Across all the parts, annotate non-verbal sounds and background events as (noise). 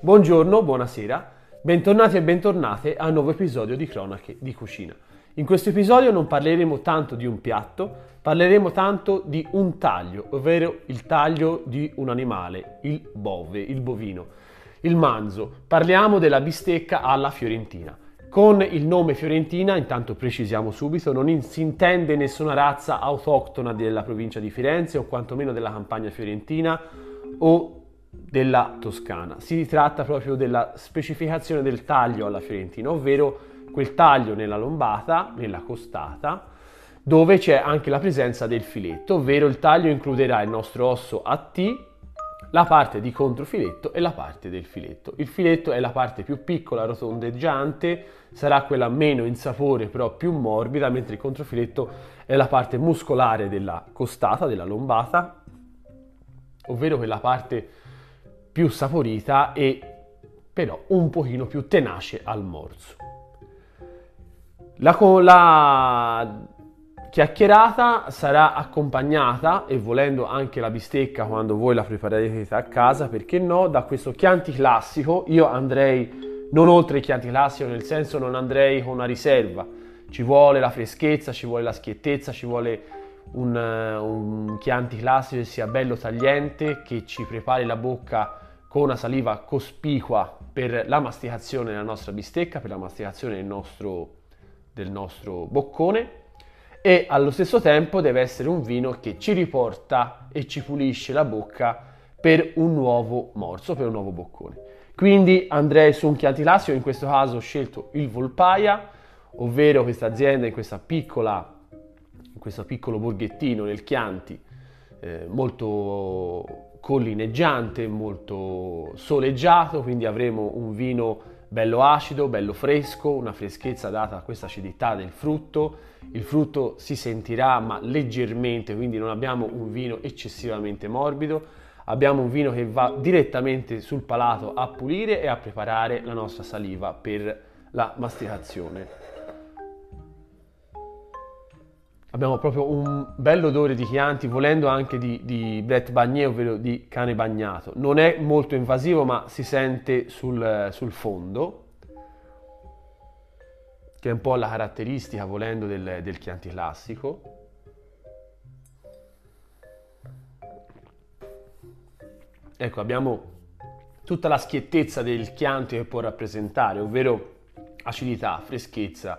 Buongiorno, buonasera, bentornati e bentornate a un nuovo episodio di Cronache di Cucina. In questo episodio non parleremo tanto di un piatto, parleremo tanto di un taglio, ovvero il taglio di un animale, il bove, il bovino, il manzo. Parliamo della bistecca alla fiorentina. Con il nome fiorentina, intanto precisiamo subito, non in, si intende nessuna razza autoctona della provincia di Firenze o quantomeno della campagna fiorentina o della Toscana. Si tratta proprio della specificazione del taglio alla fiorentina, ovvero quel taglio nella lombata, nella costata, dove c'è anche la presenza del filetto, ovvero il taglio includerà il nostro osso a T, la parte di controfiletto e la parte del filetto. Il filetto è la parte più piccola, rotondeggiante, sarà quella meno in sapore, però più morbida, mentre il controfiletto è la parte muscolare della costata, della lombata, ovvero quella parte più saporita e però un pochino più tenace al morso. La, la chiacchierata sarà accompagnata e volendo anche la bistecca quando voi la preparerete a casa, perché no, da questo Chianti classico. Io andrei non oltre il Chianti classico, nel senso non andrei con una riserva. Ci vuole la freschezza, ci vuole la schiettezza, ci vuole un, un Chianti classico che sia bello tagliente, che ci prepari la bocca con una saliva cospicua per la masticazione della nostra bistecca, per la masticazione del nostro, del nostro boccone e allo stesso tempo deve essere un vino che ci riporta e ci pulisce la bocca per un nuovo morso, per un nuovo boccone. Quindi andrei su un Chianti in questo caso ho scelto il Volpaia, ovvero questa azienda in, questa piccola, in questo piccolo borghettino nel Chianti, eh, molto collineggiante, molto soleggiato, quindi avremo un vino bello acido, bello fresco, una freschezza data a questa acidità del frutto. Il frutto si sentirà ma leggermente, quindi non abbiamo un vino eccessivamente morbido. Abbiamo un vino che va direttamente sul palato a pulire e a preparare la nostra saliva per la masticazione. Abbiamo proprio un bello odore di Chianti, volendo anche di, di Brett Bagné, ovvero di cane bagnato. Non è molto invasivo, ma si sente sul, sul fondo, che è un po' la caratteristica, volendo, del, del Chianti classico. Ecco, abbiamo tutta la schiettezza del Chianti che può rappresentare, ovvero acidità, freschezza,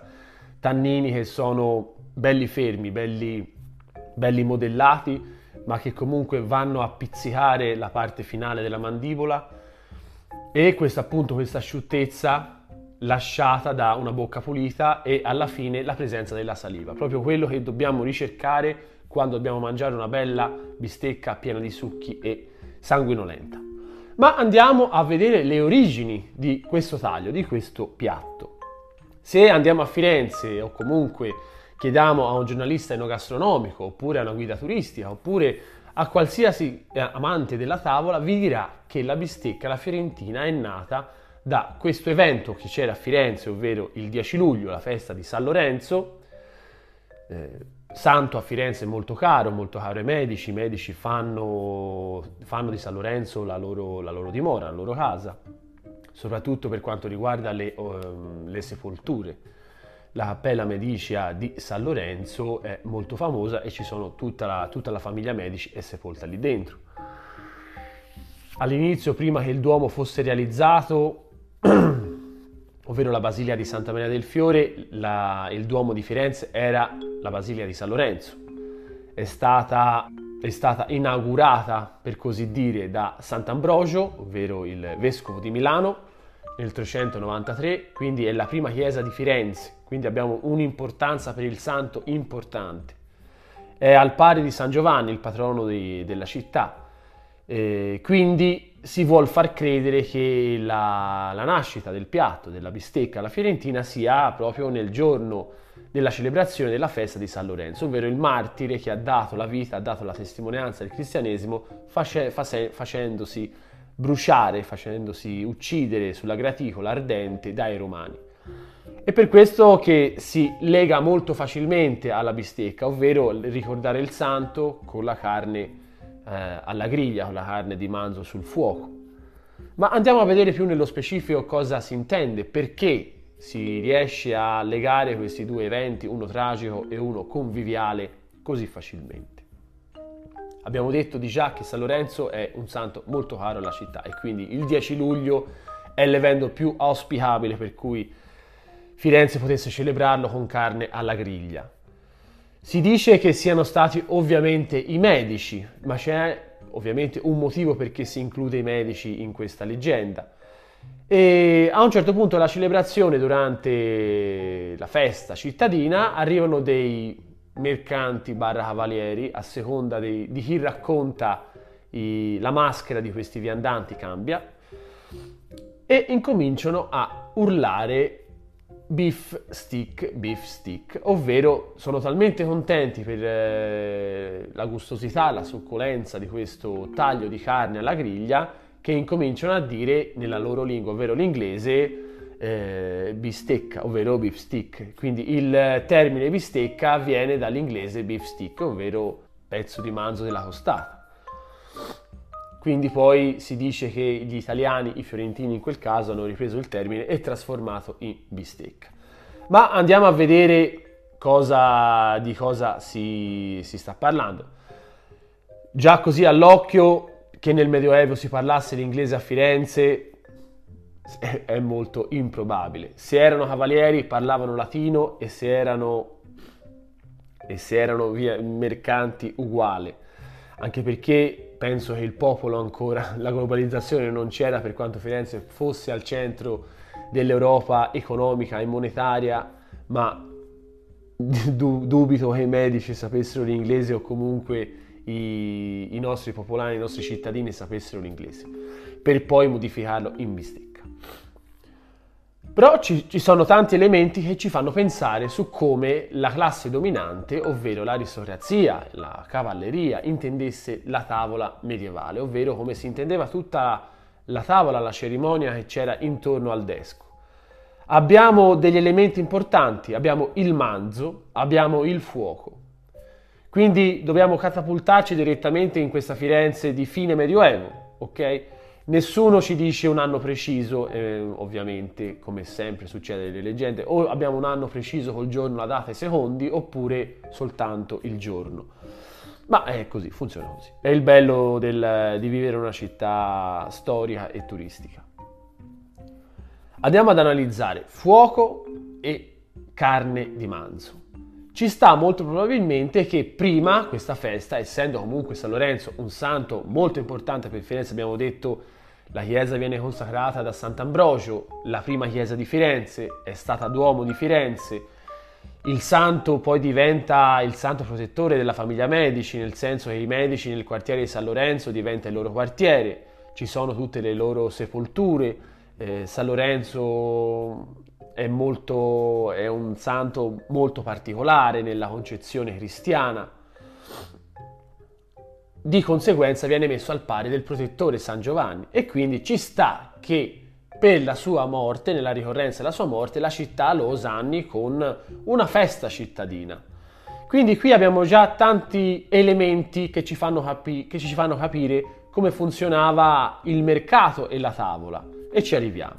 tannini che sono belli fermi, belli, belli modellati, ma che comunque vanno a pizzicare la parte finale della mandibola e questa appunto questa asciuttezza lasciata da una bocca pulita e alla fine la presenza della saliva, proprio quello che dobbiamo ricercare quando dobbiamo mangiare una bella bistecca piena di succhi e sanguinolenta. Ma andiamo a vedere le origini di questo taglio, di questo piatto. Se andiamo a Firenze o comunque chiediamo a un giornalista enogastronomico oppure a una guida turistica oppure a qualsiasi eh, amante della tavola vi dirà che la bistecca la fiorentina è nata da questo evento che c'era a Firenze, ovvero il 10 luglio, la festa di San Lorenzo. Eh, santo a Firenze molto caro, molto caro ai medici, i medici fanno, fanno di San Lorenzo la loro, la loro, dimora, la loro casa, soprattutto per quanto riguarda le, uh, le sepolture la Cappella Medicea di San Lorenzo è molto famosa e ci sono tutta la, tutta la famiglia Medici è sepolta lì dentro. All'inizio, prima che il Duomo fosse realizzato, (clears throat) ovvero la Basilica di Santa Maria del Fiore, la, il Duomo di Firenze era la Basilica di San Lorenzo. È stata, è stata inaugurata, per così dire, da Sant'Ambrogio, ovvero il vescovo di Milano, nel 393, quindi è la prima chiesa di Firenze, quindi abbiamo un'importanza per il santo importante. È al pari di San Giovanni, il patrono di, della città, eh, quindi si vuol far credere che la, la, nascita del piatto, della bistecca alla fiorentina sia proprio nel giorno della celebrazione della festa di San Lorenzo, ovvero il martire che ha dato la vita, ha dato la testimonianza del cristianesimo face, face, facendosi bruciare, facendosi uccidere sulla graticola ardente dai romani. È per questo che si lega molto facilmente alla bistecca, ovvero ricordare il santo con la carne eh, alla griglia, con la carne di manzo sul fuoco. Ma andiamo a vedere più nello specifico cosa si intende, perché si riesce a legare questi due eventi, uno tragico e uno conviviale, così facilmente. Abbiamo detto di già che San Lorenzo è un santo molto caro alla città e quindi il 10 luglio è l'evento più auspicabile per cui Firenze potesse celebrarlo con carne alla griglia. Si dice che siano stati ovviamente i medici, ma c'è ovviamente un motivo perché si include i medici in questa leggenda. E a un certo punto della celebrazione, durante la festa cittadina, arrivano dei mercanti barra cavalieri, a seconda di, di chi racconta i, la maschera di questi viandanti cambia, e incominciano a urlare beef stick, beef stick, ovvero sono talmente contenti per eh, la gustosità, la succolenza di questo taglio di carne alla griglia che incominciano a dire nella loro lingua, ovvero l'inglese, eh, bistecca, ovvero beef stick. Quindi il termine bistecca viene dall'inglese beef stick, ovvero pezzo di manzo della costata. Quindi poi si dice che gli italiani, i fiorentini in quel caso, hanno ripreso il termine e trasformato in bistecca. Ma andiamo a vedere cosa, di cosa si, si sta parlando. Già così all'occhio che nel Medioevo si parlasse l'inglese a Firenze è molto improbabile. Se erano cavalieri parlavano latino e se erano, e se erano via, mercanti uguale anche perché penso che il popolo ancora, (laughs) la globalizzazione non c'era per quanto Firenze fosse al centro dell'Europa economica e monetaria, ma (laughs) dubito che i medici sapessero l'inglese o comunque i, i nostri popolani, i nostri cittadini sapessero l'inglese, per poi modificarlo in bistecca. Però ci, ci, sono tanti elementi che ci fanno pensare su come la classe dominante, ovvero l'aristocrazia, la cavalleria, intendesse la tavola medievale, ovvero come si intendeva tutta la tavola, la cerimonia che c'era intorno al desco. Abbiamo degli elementi importanti, abbiamo il manzo, abbiamo il fuoco. Quindi dobbiamo catapultarci direttamente in questa Firenze di fine medioevo, ok? Nessuno ci dice un anno preciso, eh, ovviamente, come sempre succede nelle leggende, o abbiamo un anno preciso col giorno, la data e i secondi, oppure soltanto il giorno. Ma è così, funziona così. È il bello del, di vivere una città storica e turistica. Andiamo ad analizzare fuoco e carne di manzo. Ci sta molto probabilmente che prima questa festa, essendo comunque San Lorenzo un santo molto importante per Firenze, abbiamo detto la chiesa viene consacrata da Sant'Ambrogio, la prima chiesa di Firenze, è stata Duomo di Firenze. Il santo poi diventa il santo protettore della famiglia Medici, nel senso che i Medici nel quartiere di San Lorenzo diventa il loro quartiere, ci sono tutte le loro sepolture. Eh, San Lorenzo è, molto, è un santo molto particolare nella concezione cristiana di conseguenza viene messo al pari del protettore San Giovanni e quindi ci sta che per la sua morte, nella ricorrenza della sua morte, la città lo osanni con una festa cittadina. Quindi qui abbiamo già tanti elementi che ci fanno, capi- che ci fanno capire come funzionava il mercato e la tavola e ci arriviamo.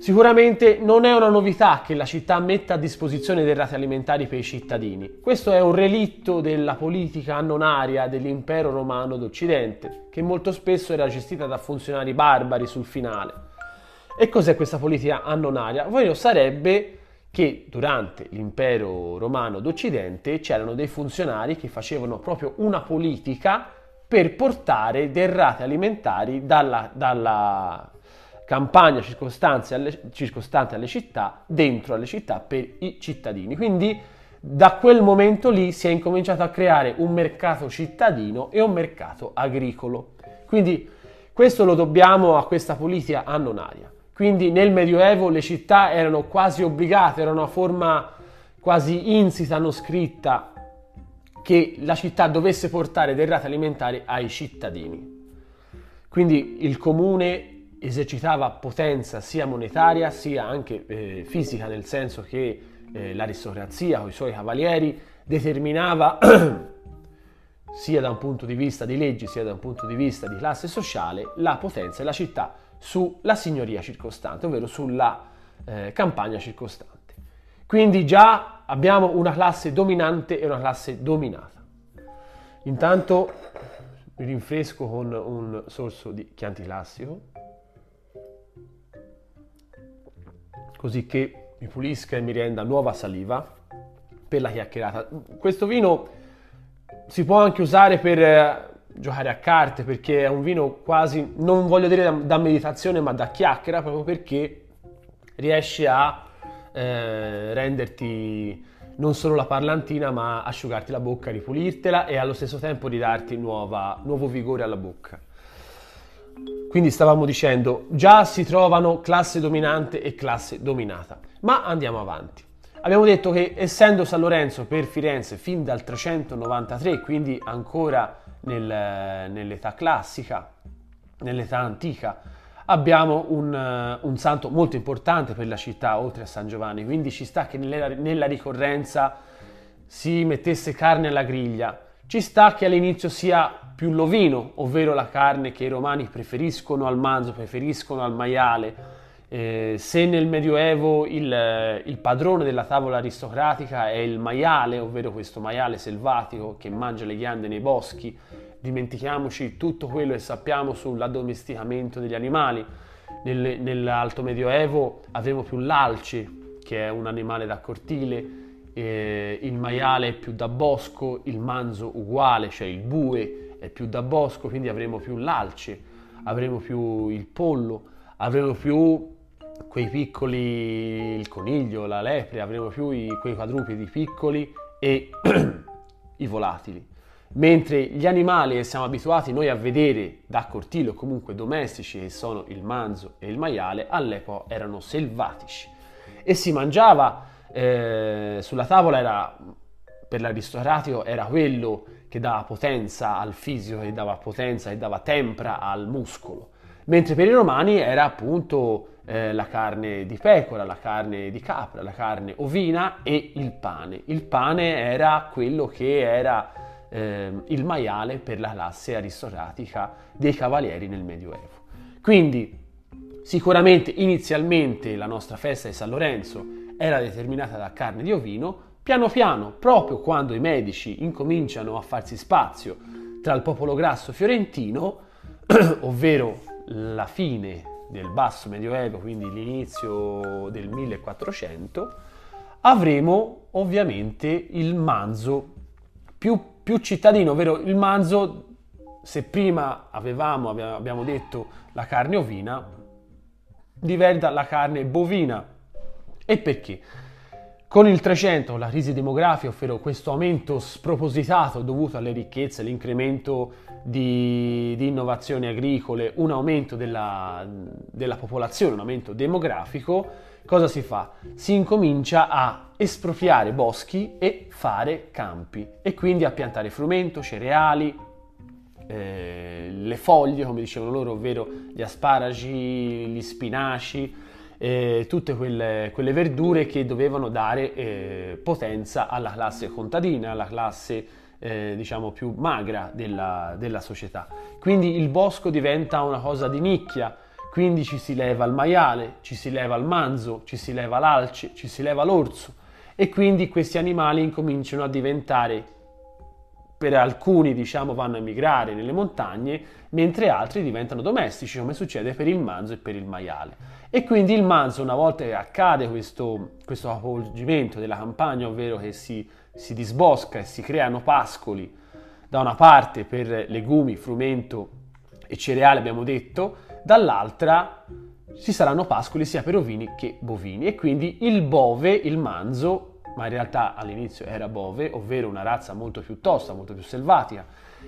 Sicuramente non è una novità che la città metta a disposizione dei rati alimentari per i cittadini. Questo è un relitto della politica annonaria dell'impero romano d'Occidente, che molto spesso era gestita da funzionari barbari sul finale. E cos'è questa politica annonaria? Ovvero sarebbe che durante l'impero romano d'Occidente c'erano dei funzionari che facevano proprio una politica per portare dei rati alimentari dalla, dalla campagna circostante alle, circostante alle città, dentro alle città per i cittadini. Quindi da quel momento lì si è incominciato a creare un mercato cittadino e un mercato agricolo. Quindi questo lo dobbiamo a questa politica annonaria. Quindi nel Medioevo le città erano quasi obbligate, era una forma quasi insita, non scritta, che la città dovesse portare dei rati alimentari ai cittadini. Quindi il comune esercitava potenza sia monetaria sia anche eh, fisica, nel senso che eh, l'aristocrazia con i suoi cavalieri determinava (clears throat) sia da un punto di vista di leggi sia da un punto di vista di classe sociale, la potenza e la città sulla signoria circostante, ovvero sulla eh, campagna circostante. Quindi già abbiamo una classe dominante e una classe dominata. Intanto mi rinfresco con un sorso di Chianti Classico, così che mi pulisca e mi renda nuova saliva per la chiacchierata. Questo vino si può anche usare per eh, giocare a carte perché è un vino quasi, non voglio dire da, meditazione, ma da chiacchiera, proprio perché riesce a eh, renderti non solo la parlantina, ma asciugarti la bocca, ripulirtela e allo stesso tempo ridarti nuova, nuovo vigore alla bocca. Quindi stavamo dicendo, già si trovano classe dominante e classe dominata, ma andiamo avanti. Abbiamo detto che essendo San Lorenzo per Firenze fin dal 393, quindi ancora nel, nell'età classica, nell'età antica, abbiamo un, uh, un, santo molto importante per la città, oltre a San Giovanni, quindi ci sta che nella, nella ricorrenza si mettesse carne alla griglia, ci sta che all'inizio sia più l'ovino, ovvero la carne che i romani preferiscono al manzo, preferiscono al maiale. Eh, se nel Medioevo il, il, padrone della tavola aristocratica è il maiale, ovvero questo maiale selvatico che mangia le ghiande nei boschi, dimentichiamoci tutto quello che sappiamo sull'addomesticamento degli animali. Nel, nell'Alto Medioevo avevo più l'alce, che è un animale da cortile, eh, il maiale è più da bosco, il manzo uguale, cioè il bue è più da bosco, quindi avremo più l'alce, avremo più il pollo, avremo più quei piccoli, il coniglio, la lepre, avremo più i, quei quadrupedi piccoli e (clears throat) i volatili. Mentre gli animali che siamo abituati noi a vedere da cortile o comunque domestici, che sono il manzo e il maiale, all'epoca erano selvatici e si mangiava eh, sulla tavola era per l'aristocratico era quello che dava potenza al fisico, che dava potenza e dava tempra al muscolo, mentre per i romani era appunto eh, la carne di pecora, la carne di capra, la carne ovina e il pane. Il pane era quello che era eh, il maiale per la classe aristocratica dei cavalieri nel Medioevo. Quindi sicuramente inizialmente la nostra festa di San Lorenzo era determinata da carne di ovino, piano piano, proprio quando i medici incominciano a farsi spazio tra il popolo grasso fiorentino, (clears throat) ovvero la fine del basso medioevo, quindi l'inizio del 1400, avremo ovviamente il manzo più più cittadino, ovvero il manzo, se prima avevamo, abbiamo detto, la carne ovina, diventa la carne bovina. E perché? Con il 300, la crisi demografica, ovvero questo aumento spropositato dovuto alle ricchezze, l'incremento di, di innovazioni agricole, un aumento della, della popolazione, un aumento demografico, cosa si fa? Si incomincia a espropriare boschi e fare campi e quindi a piantare frumento, cereali, eh, le foglie, come dicevano loro, ovvero gli asparagi, gli spinaci, eh, tutte quelle, quelle, verdure che dovevano dare eh, potenza alla classe contadina, alla classe eh, diciamo più magra della, della società. Quindi il bosco diventa una cosa di nicchia, quindi ci si leva il maiale, ci si leva il manzo, ci si leva l'alce, ci si leva l'orso e quindi questi animali incominciano a diventare, per alcuni diciamo vanno a migrare nelle montagne, mentre altri diventano domestici come succede per il manzo e per il maiale. E quindi il manzo una volta che accade questo, questo capovolgimento della campagna, ovvero che si, si disbosca e si creano pascoli da una parte per legumi, frumento e cereali abbiamo detto, dall'altra ci saranno pascoli sia per ovini che bovini e quindi il bove, il manzo, ma in realtà all'inizio era bove, ovvero una razza molto più tosta, molto più selvatica.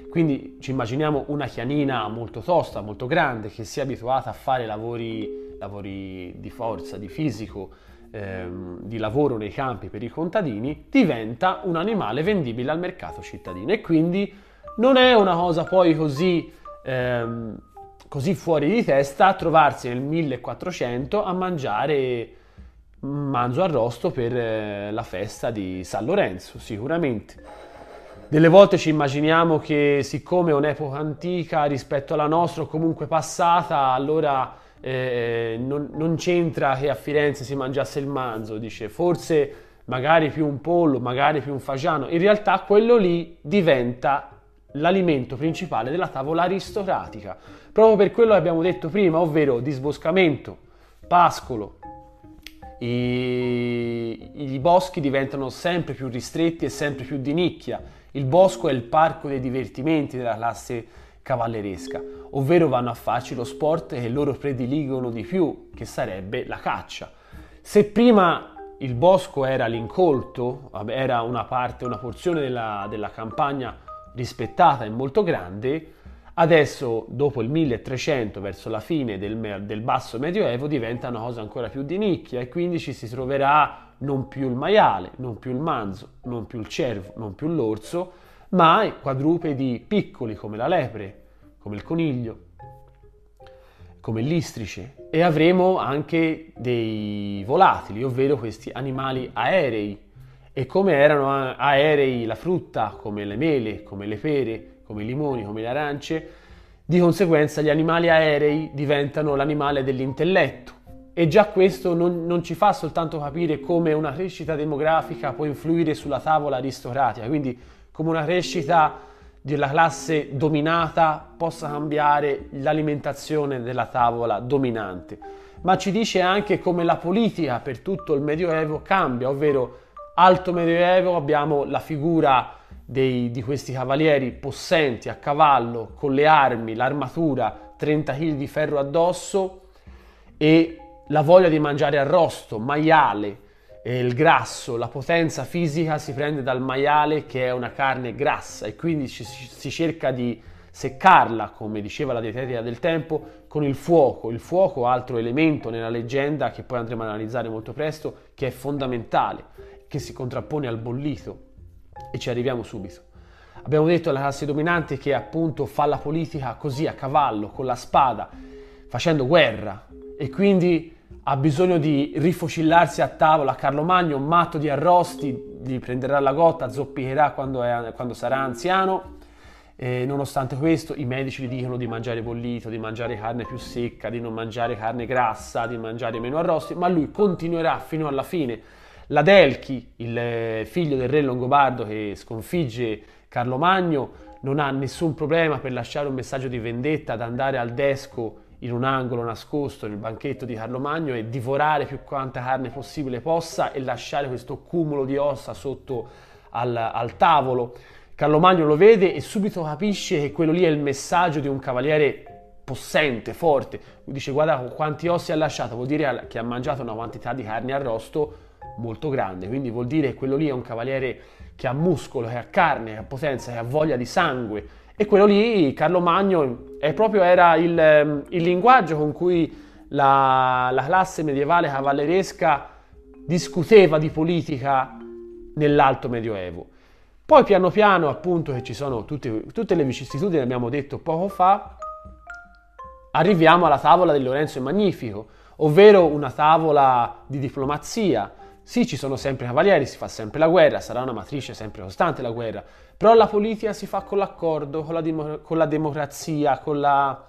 Quindi ci immaginiamo una chianina molto tosta, molto grande, che sia abituata a fare lavori, lavori di forza, di fisico, ehm, di lavoro nei campi per i contadini, diventa un animale vendibile al mercato cittadino e quindi non è una cosa poi così ehm, così fuori di testa trovarsi nel 1400 a mangiare manzo arrosto per eh, la festa di San Lorenzo, sicuramente. Delle volte ci immaginiamo che siccome è un'epoca antica rispetto alla nostra o comunque passata, allora eh, non, non, c'entra che a Firenze si mangiasse il manzo, dice forse magari più un pollo, magari più un fagiano. In realtà quello lì diventa l'alimento principale della tavola aristocratica, proprio per quello che abbiamo detto prima, ovvero disboscamento, pascolo, i, i boschi diventano sempre più ristretti e sempre più di nicchia il bosco è il parco dei divertimenti della classe cavalleresca, ovvero vanno a farci lo sport che loro prediligono di più, che sarebbe la caccia. Se prima il bosco era l'incolto, era una parte, una porzione della, della campagna rispettata e molto grande, adesso dopo il 1300, verso la fine del, del basso medioevo, diventa una cosa ancora più di nicchia e quindi ci si troverà non più il maiale, non più il manzo, non più il cervo, non più l'orso, ma quadrupedi piccoli come la lepre, come il coniglio, come l'istrice e avremo anche dei volatili, ovvero questi animali aerei. E come erano aerei la frutta, come le mele, come le pere, come i limoni, come le arance, di conseguenza gli animali aerei diventano l'animale dell'intelletto, e già questo non, non, ci fa soltanto capire come una crescita demografica può influire sulla tavola aristocratica, quindi come una crescita della classe dominata possa cambiare l'alimentazione della tavola dominante, ma ci dice anche come la politica per tutto il Medioevo cambia, ovvero alto Medioevo abbiamo la figura dei, di questi cavalieri possenti a cavallo con le armi, l'armatura, 30 kg di ferro addosso e la voglia di mangiare arrosto, maiale, il grasso, la potenza fisica si prende dal maiale che è una carne grassa e quindi ci, si cerca di seccarla, come diceva la dietetica del tempo, con il fuoco. Il fuoco, altro elemento nella leggenda che poi andremo ad analizzare molto presto, che è fondamentale, che si contrappone al bollito e ci arriviamo subito. Abbiamo detto alla classe dominante che appunto fa la politica così a cavallo, con la spada, facendo guerra e quindi ha bisogno di rifocillarsi a tavola. Carlo Magno, matto di arrosti, gli prenderà la gotta, zoppicherà quando, è, quando sarà anziano. E nonostante questo, i medici gli dicono di mangiare bollito, di mangiare carne più secca, di non mangiare carne grassa, di mangiare meno arrosti, ma lui continuerà fino alla fine. La Delchi, il figlio del re Longobardo che sconfigge Carlo Magno, non ha nessun problema per lasciare un messaggio di vendetta ad andare al desco in un angolo nascosto nel banchetto di Carlo Magno e divorare più quanta carne possibile possa e lasciare questo cumulo di ossa sotto al, al tavolo. Carlo Magno lo vede e subito capisce che quello lì è il messaggio di un cavaliere possente, forte. Dice guarda quanti ossi ha lasciato, vuol dire che ha mangiato una quantità di carne arrosto molto grande, quindi vuol dire che quello lì è un cavaliere che ha muscolo, che ha carne, che ha potenza, che ha voglia di sangue e quello lì, Carlo Magno, proprio era il, ehm, il linguaggio con cui la, la, classe medievale cavalleresca discuteva di politica nell'alto medioevo. Poi piano piano, appunto, che ci sono tutte, tutte le vicissitudini, abbiamo detto poco fa, arriviamo alla tavola di Lorenzo il Magnifico, ovvero una tavola di diplomazia, sì, ci sono sempre cavalieri, si fa sempre la guerra, sarà una matrice sempre costante la guerra, però la politica si fa con l'accordo, con la, dim- con la democrazia, con la,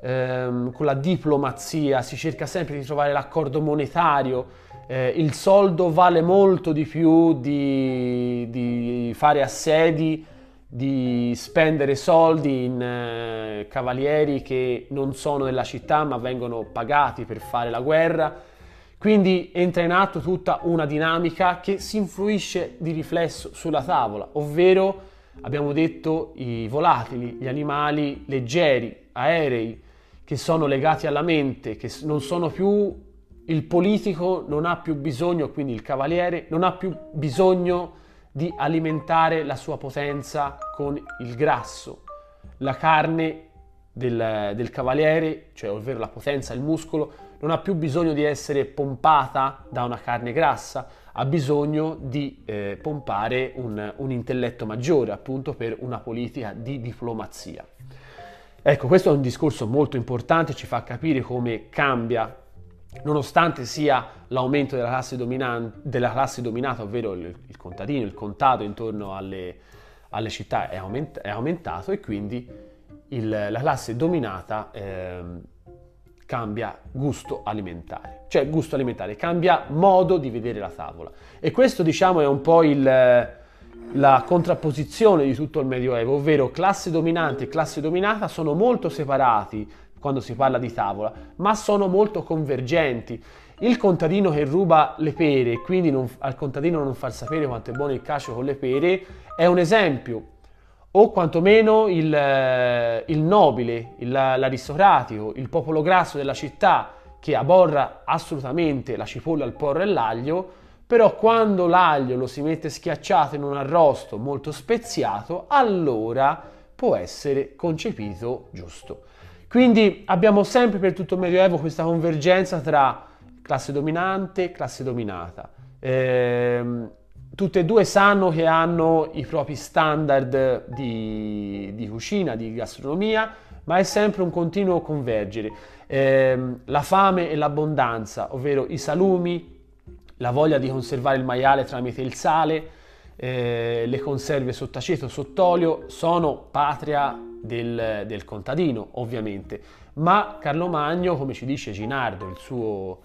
ehm, con la, diplomazia, si cerca sempre di trovare l'accordo monetario, eh, il soldo vale molto di più di, di fare assedi, di spendere soldi in eh, cavalieri che non sono della città ma vengono pagati per fare la guerra quindi entra in atto tutta una dinamica che si influisce di riflesso sulla tavola, ovvero abbiamo detto i volatili, gli animali leggeri, aerei, che sono legati alla mente, che non sono più il politico non ha più bisogno, quindi il cavaliere non ha più bisogno di alimentare la sua potenza con il grasso. La carne del, del cavaliere, cioè ovvero la potenza, il muscolo, non ha più bisogno di essere pompata da una carne grassa, ha bisogno di eh, pompare un, un intelletto maggiore, appunto per una politica di diplomazia. Ecco, questo è un discorso molto importante, ci fa capire come cambia, nonostante sia l'aumento della classe, dominan- della classe dominata, ovvero il, il, contadino, il contato intorno alle, alle città è, aument- è aumentato e quindi il, la classe dominata eh, cambia gusto alimentare, cioè gusto alimentare, cambia modo di vedere la tavola. E questo diciamo è un po' il, la contrapposizione di tutto il Medioevo, ovvero classe dominante e classe dominata sono molto separati quando si parla di tavola, ma sono molto convergenti. Il contadino che ruba le pere quindi non, al contadino non far sapere quanto è buono il cacio con le pere è un esempio o quantomeno il, eh, il nobile, il, l'aristocratico, il popolo grasso della città che aborra assolutamente la cipolla, il porro e l'aglio, però quando l'aglio lo si mette schiacciato in un arrosto molto speziato, allora può essere concepito giusto. Quindi abbiamo sempre per tutto il Medioevo questa convergenza tra classe dominante, classe dominata. Ehm, tutte e due sanno che hanno i propri standard di, di cucina, di gastronomia, ma è sempre un continuo convergere. Eh, la fame e l'abbondanza, ovvero i salumi, la voglia di conservare il maiale tramite il sale, eh, le conserve sott'aceto, sott'olio, sono patria del, del, contadino, ovviamente. Ma Carlo Magno, come ci dice Ginardo, il suo,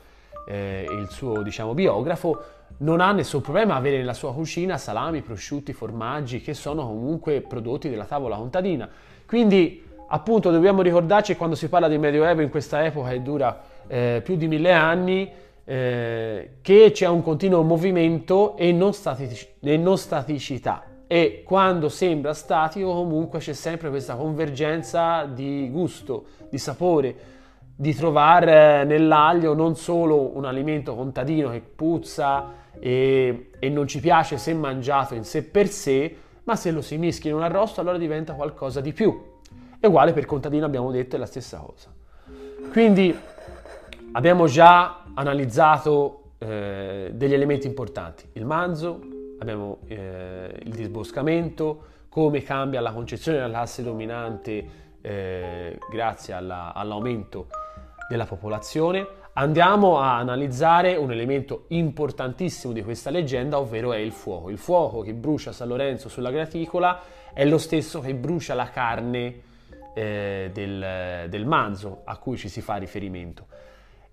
eh, il suo diciamo, biografo, non ha nessun problema avere nella sua cucina salami, prosciutti, formaggi che sono comunque prodotti della tavola contadina. Quindi appunto dobbiamo ricordarci quando si parla di Medioevo in questa epoca che dura eh, più di mille anni eh, che c'è un continuo movimento e non, static- e non staticità e quando sembra statico comunque c'è sempre questa convergenza di gusto, di sapore, di trovare nell'aglio non solo un alimento contadino che puzza, e, e non ci piace se mangiato in sé per sé, ma se lo si mischia in un arrosto allora diventa qualcosa di più. E uguale per contadino abbiamo detto è la stessa cosa. Quindi abbiamo già analizzato eh, degli elementi importanti, il manzo, abbiamo eh, il disboscamento, come cambia la concezione della classe dominante eh, grazie alla, all'aumento della popolazione, andiamo a analizzare un elemento importantissimo di questa leggenda, ovvero è il fuoco. Il fuoco che brucia San Lorenzo sulla graticola è lo stesso che brucia la carne eh, del, del manzo a cui ci si fa riferimento.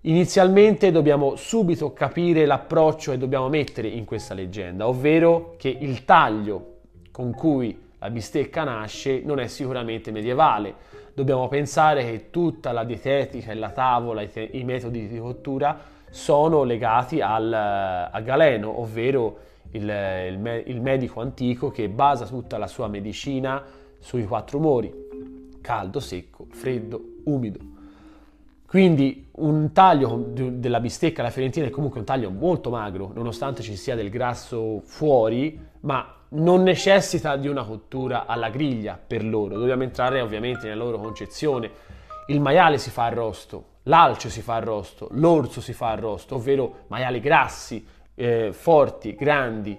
Inizialmente dobbiamo subito capire l'approccio che dobbiamo mettere in questa leggenda, ovvero che il taglio con cui la bistecca nasce non è sicuramente medievale, dobbiamo pensare che tutta la dietetica e la tavola, i, te- i metodi di cottura sono legati al, a Galeno, ovvero il, il, me- il medico antico che basa tutta la sua medicina sui quattro umori, caldo, secco, freddo, umido. Quindi un taglio della bistecca alla fiorentina è comunque un taglio molto magro, nonostante ci sia del grasso fuori, ma non necessita di una cottura alla griglia per loro, dobbiamo entrare ovviamente nella loro concezione. Il maiale si fa arrosto, l'alce si fa arrosto, l'orso si fa arrosto, ovvero maiali grassi, eh, forti, grandi.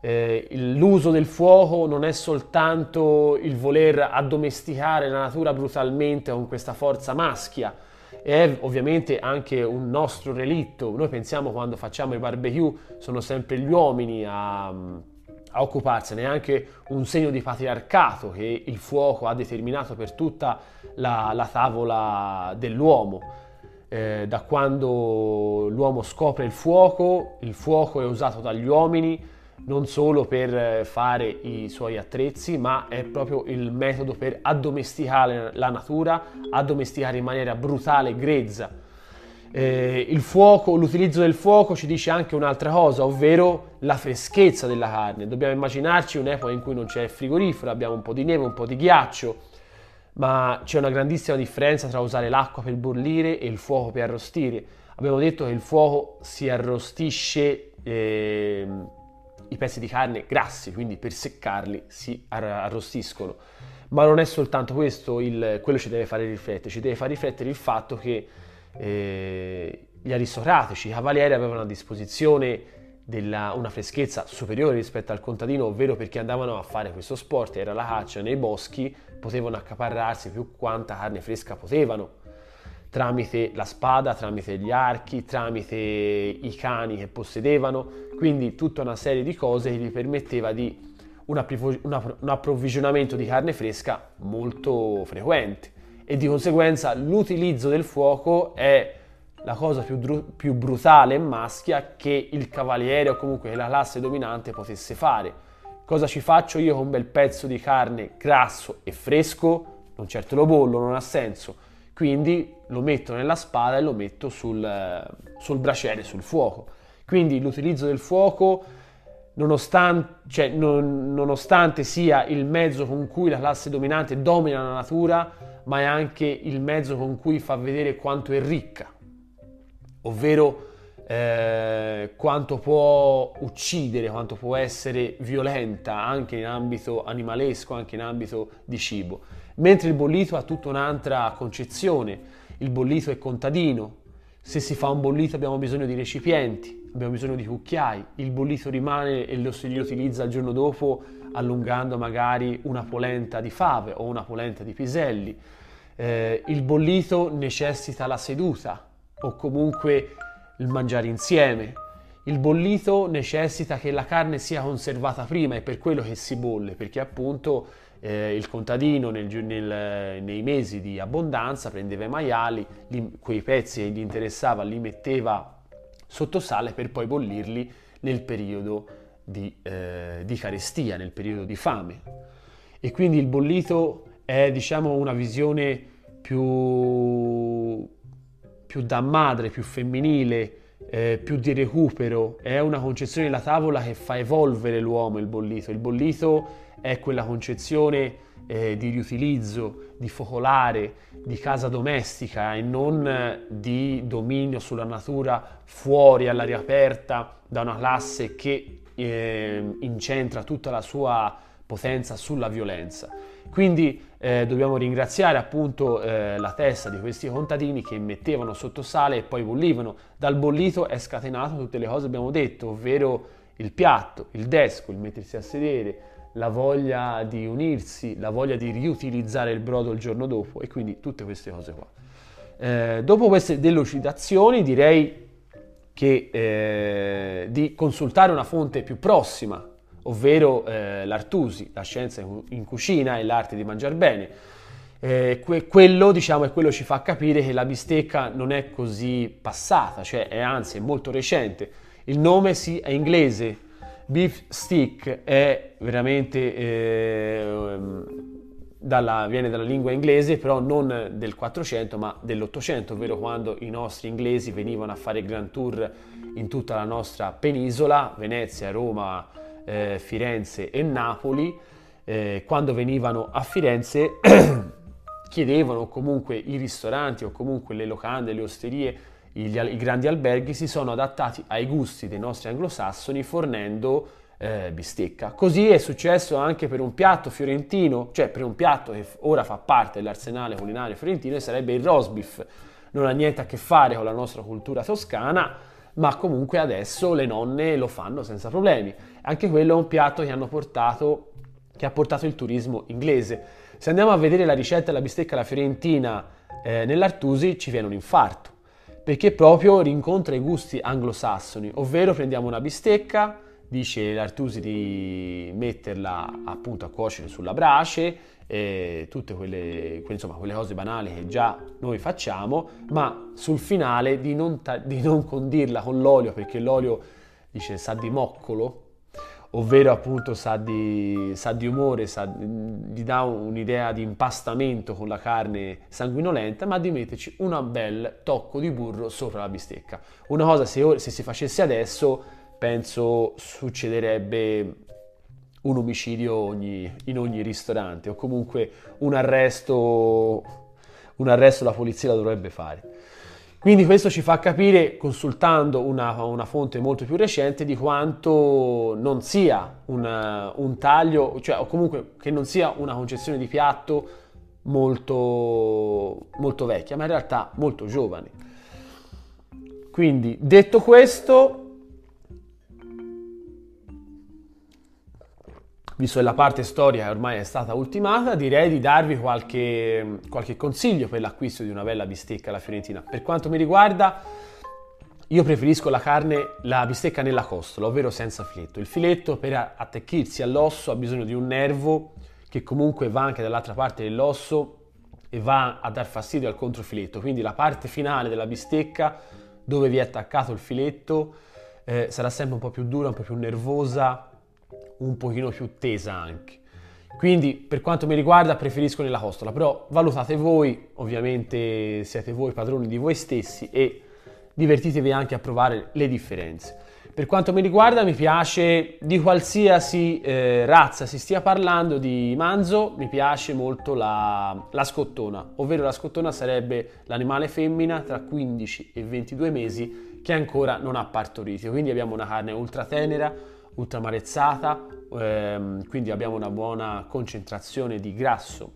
Eh, l'uso del fuoco non è soltanto il voler addomesticare la natura brutalmente con questa forza maschia, è ovviamente anche un nostro relitto. Noi pensiamo quando facciamo i barbecue sono sempre gli uomini a a occuparsene, è anche un segno di patriarcato che il fuoco ha determinato per tutta la, la tavola dell'uomo. Eh, da quando l'uomo scopre il fuoco, il fuoco è usato dagli uomini non solo per fare i suoi attrezzi, ma è proprio il metodo per addomesticare la natura, addomesticare in maniera brutale, grezza eh, il fuoco, l'utilizzo del fuoco ci dice anche un'altra cosa, ovvero la freschezza della carne. Dobbiamo immaginarci un'epoca in cui non c'è frigorifero, abbiamo un po' di neve, un po' di ghiaccio, ma c'è una grandissima differenza tra usare l'acqua per bollire e il fuoco per arrostire. Abbiamo detto che il fuoco si arrostisce eh, i pezzi di carne grassi, quindi per seccarli si arrostiscono. Ma non è soltanto questo il, quello ci deve fare riflettere, ci deve fare riflettere il fatto che eh, gli aristocratici, i cavalieri avevano a disposizione della, una freschezza superiore rispetto al contadino, ovvero perché andavano a fare questo sport, era la caccia nei boschi, potevano accaparrarsi più quanta carne fresca potevano, tramite la spada, tramite gli archi, tramite i cani che possedevano, quindi tutta una serie di cose che gli permetteva di un, approvvigionamento di carne fresca molto frequente e di conseguenza l'utilizzo del fuoco è la cosa più, più brutale e maschia che il cavaliere o comunque la classe dominante potesse fare. Cosa ci faccio io con un bel pezzo di carne grasso e fresco? Non certo lo bollo, non ha senso. Quindi lo metto nella spada e lo metto sul, sul braciere, sul fuoco. Quindi l'utilizzo del fuoco, nonostante, cioè, non, nonostante sia il mezzo con cui la classe dominante domina la natura, ma è anche il mezzo con cui fa vedere quanto è ricca, ovvero eh, quanto può uccidere, quanto può essere violenta anche in ambito animalesco, anche in ambito di cibo. Mentre il bollito ha tutta un'altra concezione, il bollito è contadino, se si fa un bollito abbiamo bisogno di recipienti, abbiamo bisogno di cucchiai, il bollito rimane e lo si riutilizza il giorno dopo allungando magari una polenta di fave o una polenta di piselli. Eh, il bollito necessita la seduta o comunque il mangiare insieme. Il bollito necessita che la carne sia conservata prima, è per quello che si bolle, perché appunto eh, il contadino nel, nel, nei mesi di abbondanza prendeva i maiali, li, quei pezzi che gli interessava li metteva sotto sale per poi bollirli nel periodo di, eh, di carestia, nel periodo di fame. E quindi il bollito è diciamo una visione più, più da madre, più femminile, eh, più di recupero, è una concezione della tavola che fa evolvere l'uomo, il bollito. Il bollito è quella concezione eh, di riutilizzo, di focolare, di casa domestica e non di dominio sulla natura fuori all'aria aperta da una classe che eh, incentra tutta la sua potenza sulla violenza. Quindi eh, dobbiamo ringraziare appunto eh, la testa di questi contadini che mettevano sotto sale e poi bollivano. Dal bollito è scatenato tutte le cose che abbiamo detto, ovvero il piatto, il desco, il mettersi a sedere, la voglia di unirsi, la voglia di riutilizzare il brodo il giorno dopo e quindi tutte queste cose qua. Eh, dopo queste delucidazioni direi che, eh, di consultare una fonte più prossima, ovvero eh, l'Artusi, la scienza in cucina e l'arte di mangiare bene. Eh, que- quello diciamo è quello ci fa capire che la bistecca non è così passata, cioè è anzi è molto recente. Il nome sì è inglese, Beef stick è veramente eh, dalla, viene dalla lingua inglese, però non del 400 ma dell'800, ovvero quando i nostri inglesi venivano a fare grand tour in tutta la nostra penisola, Venezia, Roma, eh, Firenze e Napoli. Eh, quando venivano a Firenze (clears throat) chiedevano comunque i ristoranti o comunque le locande, le osterie i, grandi alberghi si sono adattati ai gusti dei nostri anglosassoni fornendo eh, bistecca. Così è successo anche per un piatto fiorentino, cioè per un piatto che ora fa parte dell'arsenale culinario fiorentino e sarebbe il roast beef. Non ha niente a che fare con la nostra cultura toscana, ma comunque adesso le nonne lo fanno senza problemi. Anche quello è un piatto che, portato, che ha portato il turismo inglese. Se andiamo a vedere la ricetta della bistecca alla fiorentina eh, nell'Artusi ci viene un infarto perché proprio rincontra i gusti anglosassoni, ovvero prendiamo una bistecca, dice l'Artusi di metterla appunto a cuocere sulla brace, tutte quelle, insomma, quelle cose banali che già noi facciamo, ma sul finale di non, ta- di non condirla con l'olio, perché l'olio dice sa di moccolo, ovvero appunto sa di, sa di umore, sa, gli dà un'idea di impastamento con la carne sanguinolenta, ma di metterci un bel tocco di burro sopra la bistecca. Una cosa se, se si facesse adesso, penso succederebbe un omicidio ogni, in ogni ristorante o comunque un arresto, un arresto la polizia la dovrebbe fare. Quindi questo ci fa capire, consultando una, una fonte molto più recente, di quanto non sia un, un, taglio, cioè o comunque che non sia una concezione di piatto molto, molto vecchia, ma in realtà molto giovane. Quindi, detto questo, visto che la parte storica ormai è stata ultimata, direi di darvi qualche, qualche consiglio per l'acquisto di una bella bistecca alla fiorentina. Per quanto mi riguarda, io preferisco la carne, la bistecca nella costola, ovvero senza filetto. Il filetto per attecchirsi all'osso ha bisogno di un nervo che comunque va anche dall'altra parte dell'osso e va a dar fastidio al controfiletto. Quindi la parte finale della bistecca dove vi è attaccato il filetto eh, sarà sempre un po' più dura, un po' più nervosa, un pochino più tesa anche. Quindi per quanto mi riguarda preferisco nella costola, però valutate voi, ovviamente siete voi padroni di voi stessi e divertitevi anche a provare le differenze. Per quanto mi riguarda mi piace di qualsiasi eh, razza si stia parlando di manzo, mi piace molto la, la, scottona, ovvero la scottona sarebbe l'animale femmina tra 15 e 22 mesi che ancora non ha partorito, quindi abbiamo una carne ultra tenera, ultra marezzata, ehm, quindi abbiamo una buona concentrazione di grasso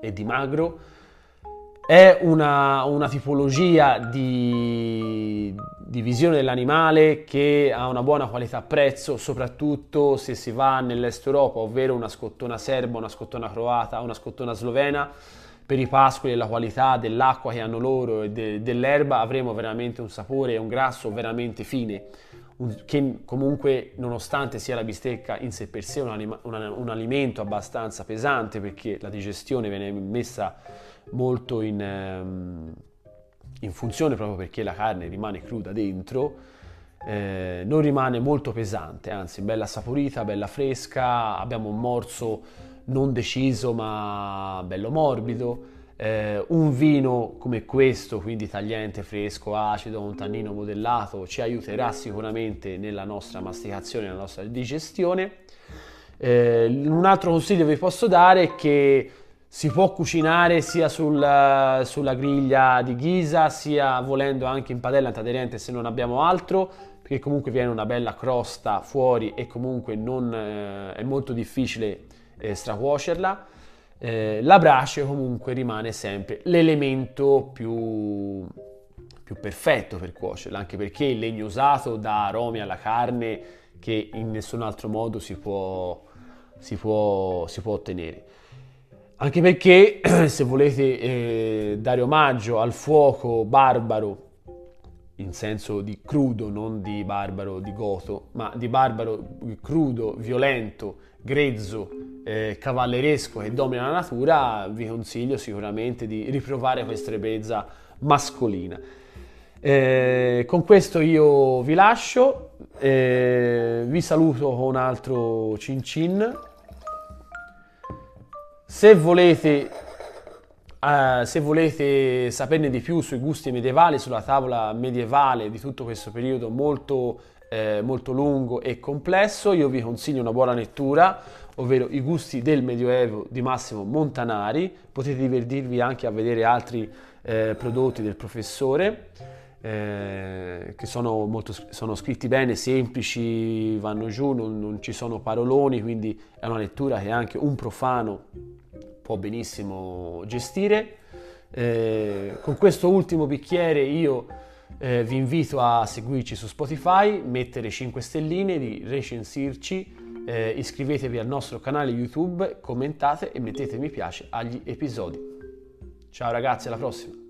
e di magro. È una, una tipologia di, di, visione dell'animale che ha una buona qualità-prezzo, soprattutto se si va nell'est Europa, ovvero una scottona serba, una scottona croata, una scottona slovena. Per i pascoli e la qualità dell'acqua che hanno loro e de, dell'erba avremo veramente un sapore e un grasso veramente fine che comunque nonostante sia la bistecca in sé per sé un, anima, un, un, alimento abbastanza pesante perché la digestione viene messa molto in, um, in funzione proprio perché la carne rimane cruda dentro, eh, non rimane molto pesante, anzi bella saporita, bella fresca, abbiamo un morso non deciso ma bello morbido eh, un vino come questo, quindi tagliente, fresco, acido, un tannino modellato, ci aiuterà sicuramente nella nostra masticazione, nella nostra digestione. Eh, un altro consiglio vi posso dare è che si può cucinare sia sul, sulla griglia di ghisa, sia volendo anche in padella antiaderente se non abbiamo altro, perché comunque viene una bella crosta fuori e comunque non, eh, è molto difficile eh, stracuocerla eh, la brace comunque rimane sempre l'elemento più, più perfetto per cuocerla, anche perché il legno usato dà aromi alla carne che in nessun altro modo si può, si può, si può ottenere. Anche perché (clears throat) se volete eh, dare omaggio al fuoco barbaro, in senso di crudo, non di barbaro di goto, ma di barbaro crudo, violento, grezzo, eh, cavalleresco che domina la natura, vi consiglio sicuramente di riprovare questa ebbrezza mascolina. Eh, con questo io vi lascio, eh, vi saluto con un altro cin cin. Se volete, uh, se volete saperne di più sui gusti medievali, sulla tavola medievale di tutto questo periodo molto eh, molto lungo e complesso, io vi consiglio una buona lettura, ovvero I gusti del Medioevo di Massimo Montanari, potete divertirvi anche a vedere altri eh, prodotti del professore. Eh, che sono, molto, sono, scritti bene, semplici, vanno giù, non, non, ci sono paroloni, quindi è una lettura che anche un profano può benissimo gestire. Eh, con questo ultimo bicchiere io eh, vi invito a seguirci su Spotify, mettere 5 stelline, di recensirci, eh, iscrivetevi al nostro canale YouTube, commentate e mettete mi piace agli episodi. Ciao ragazzi, alla prossima!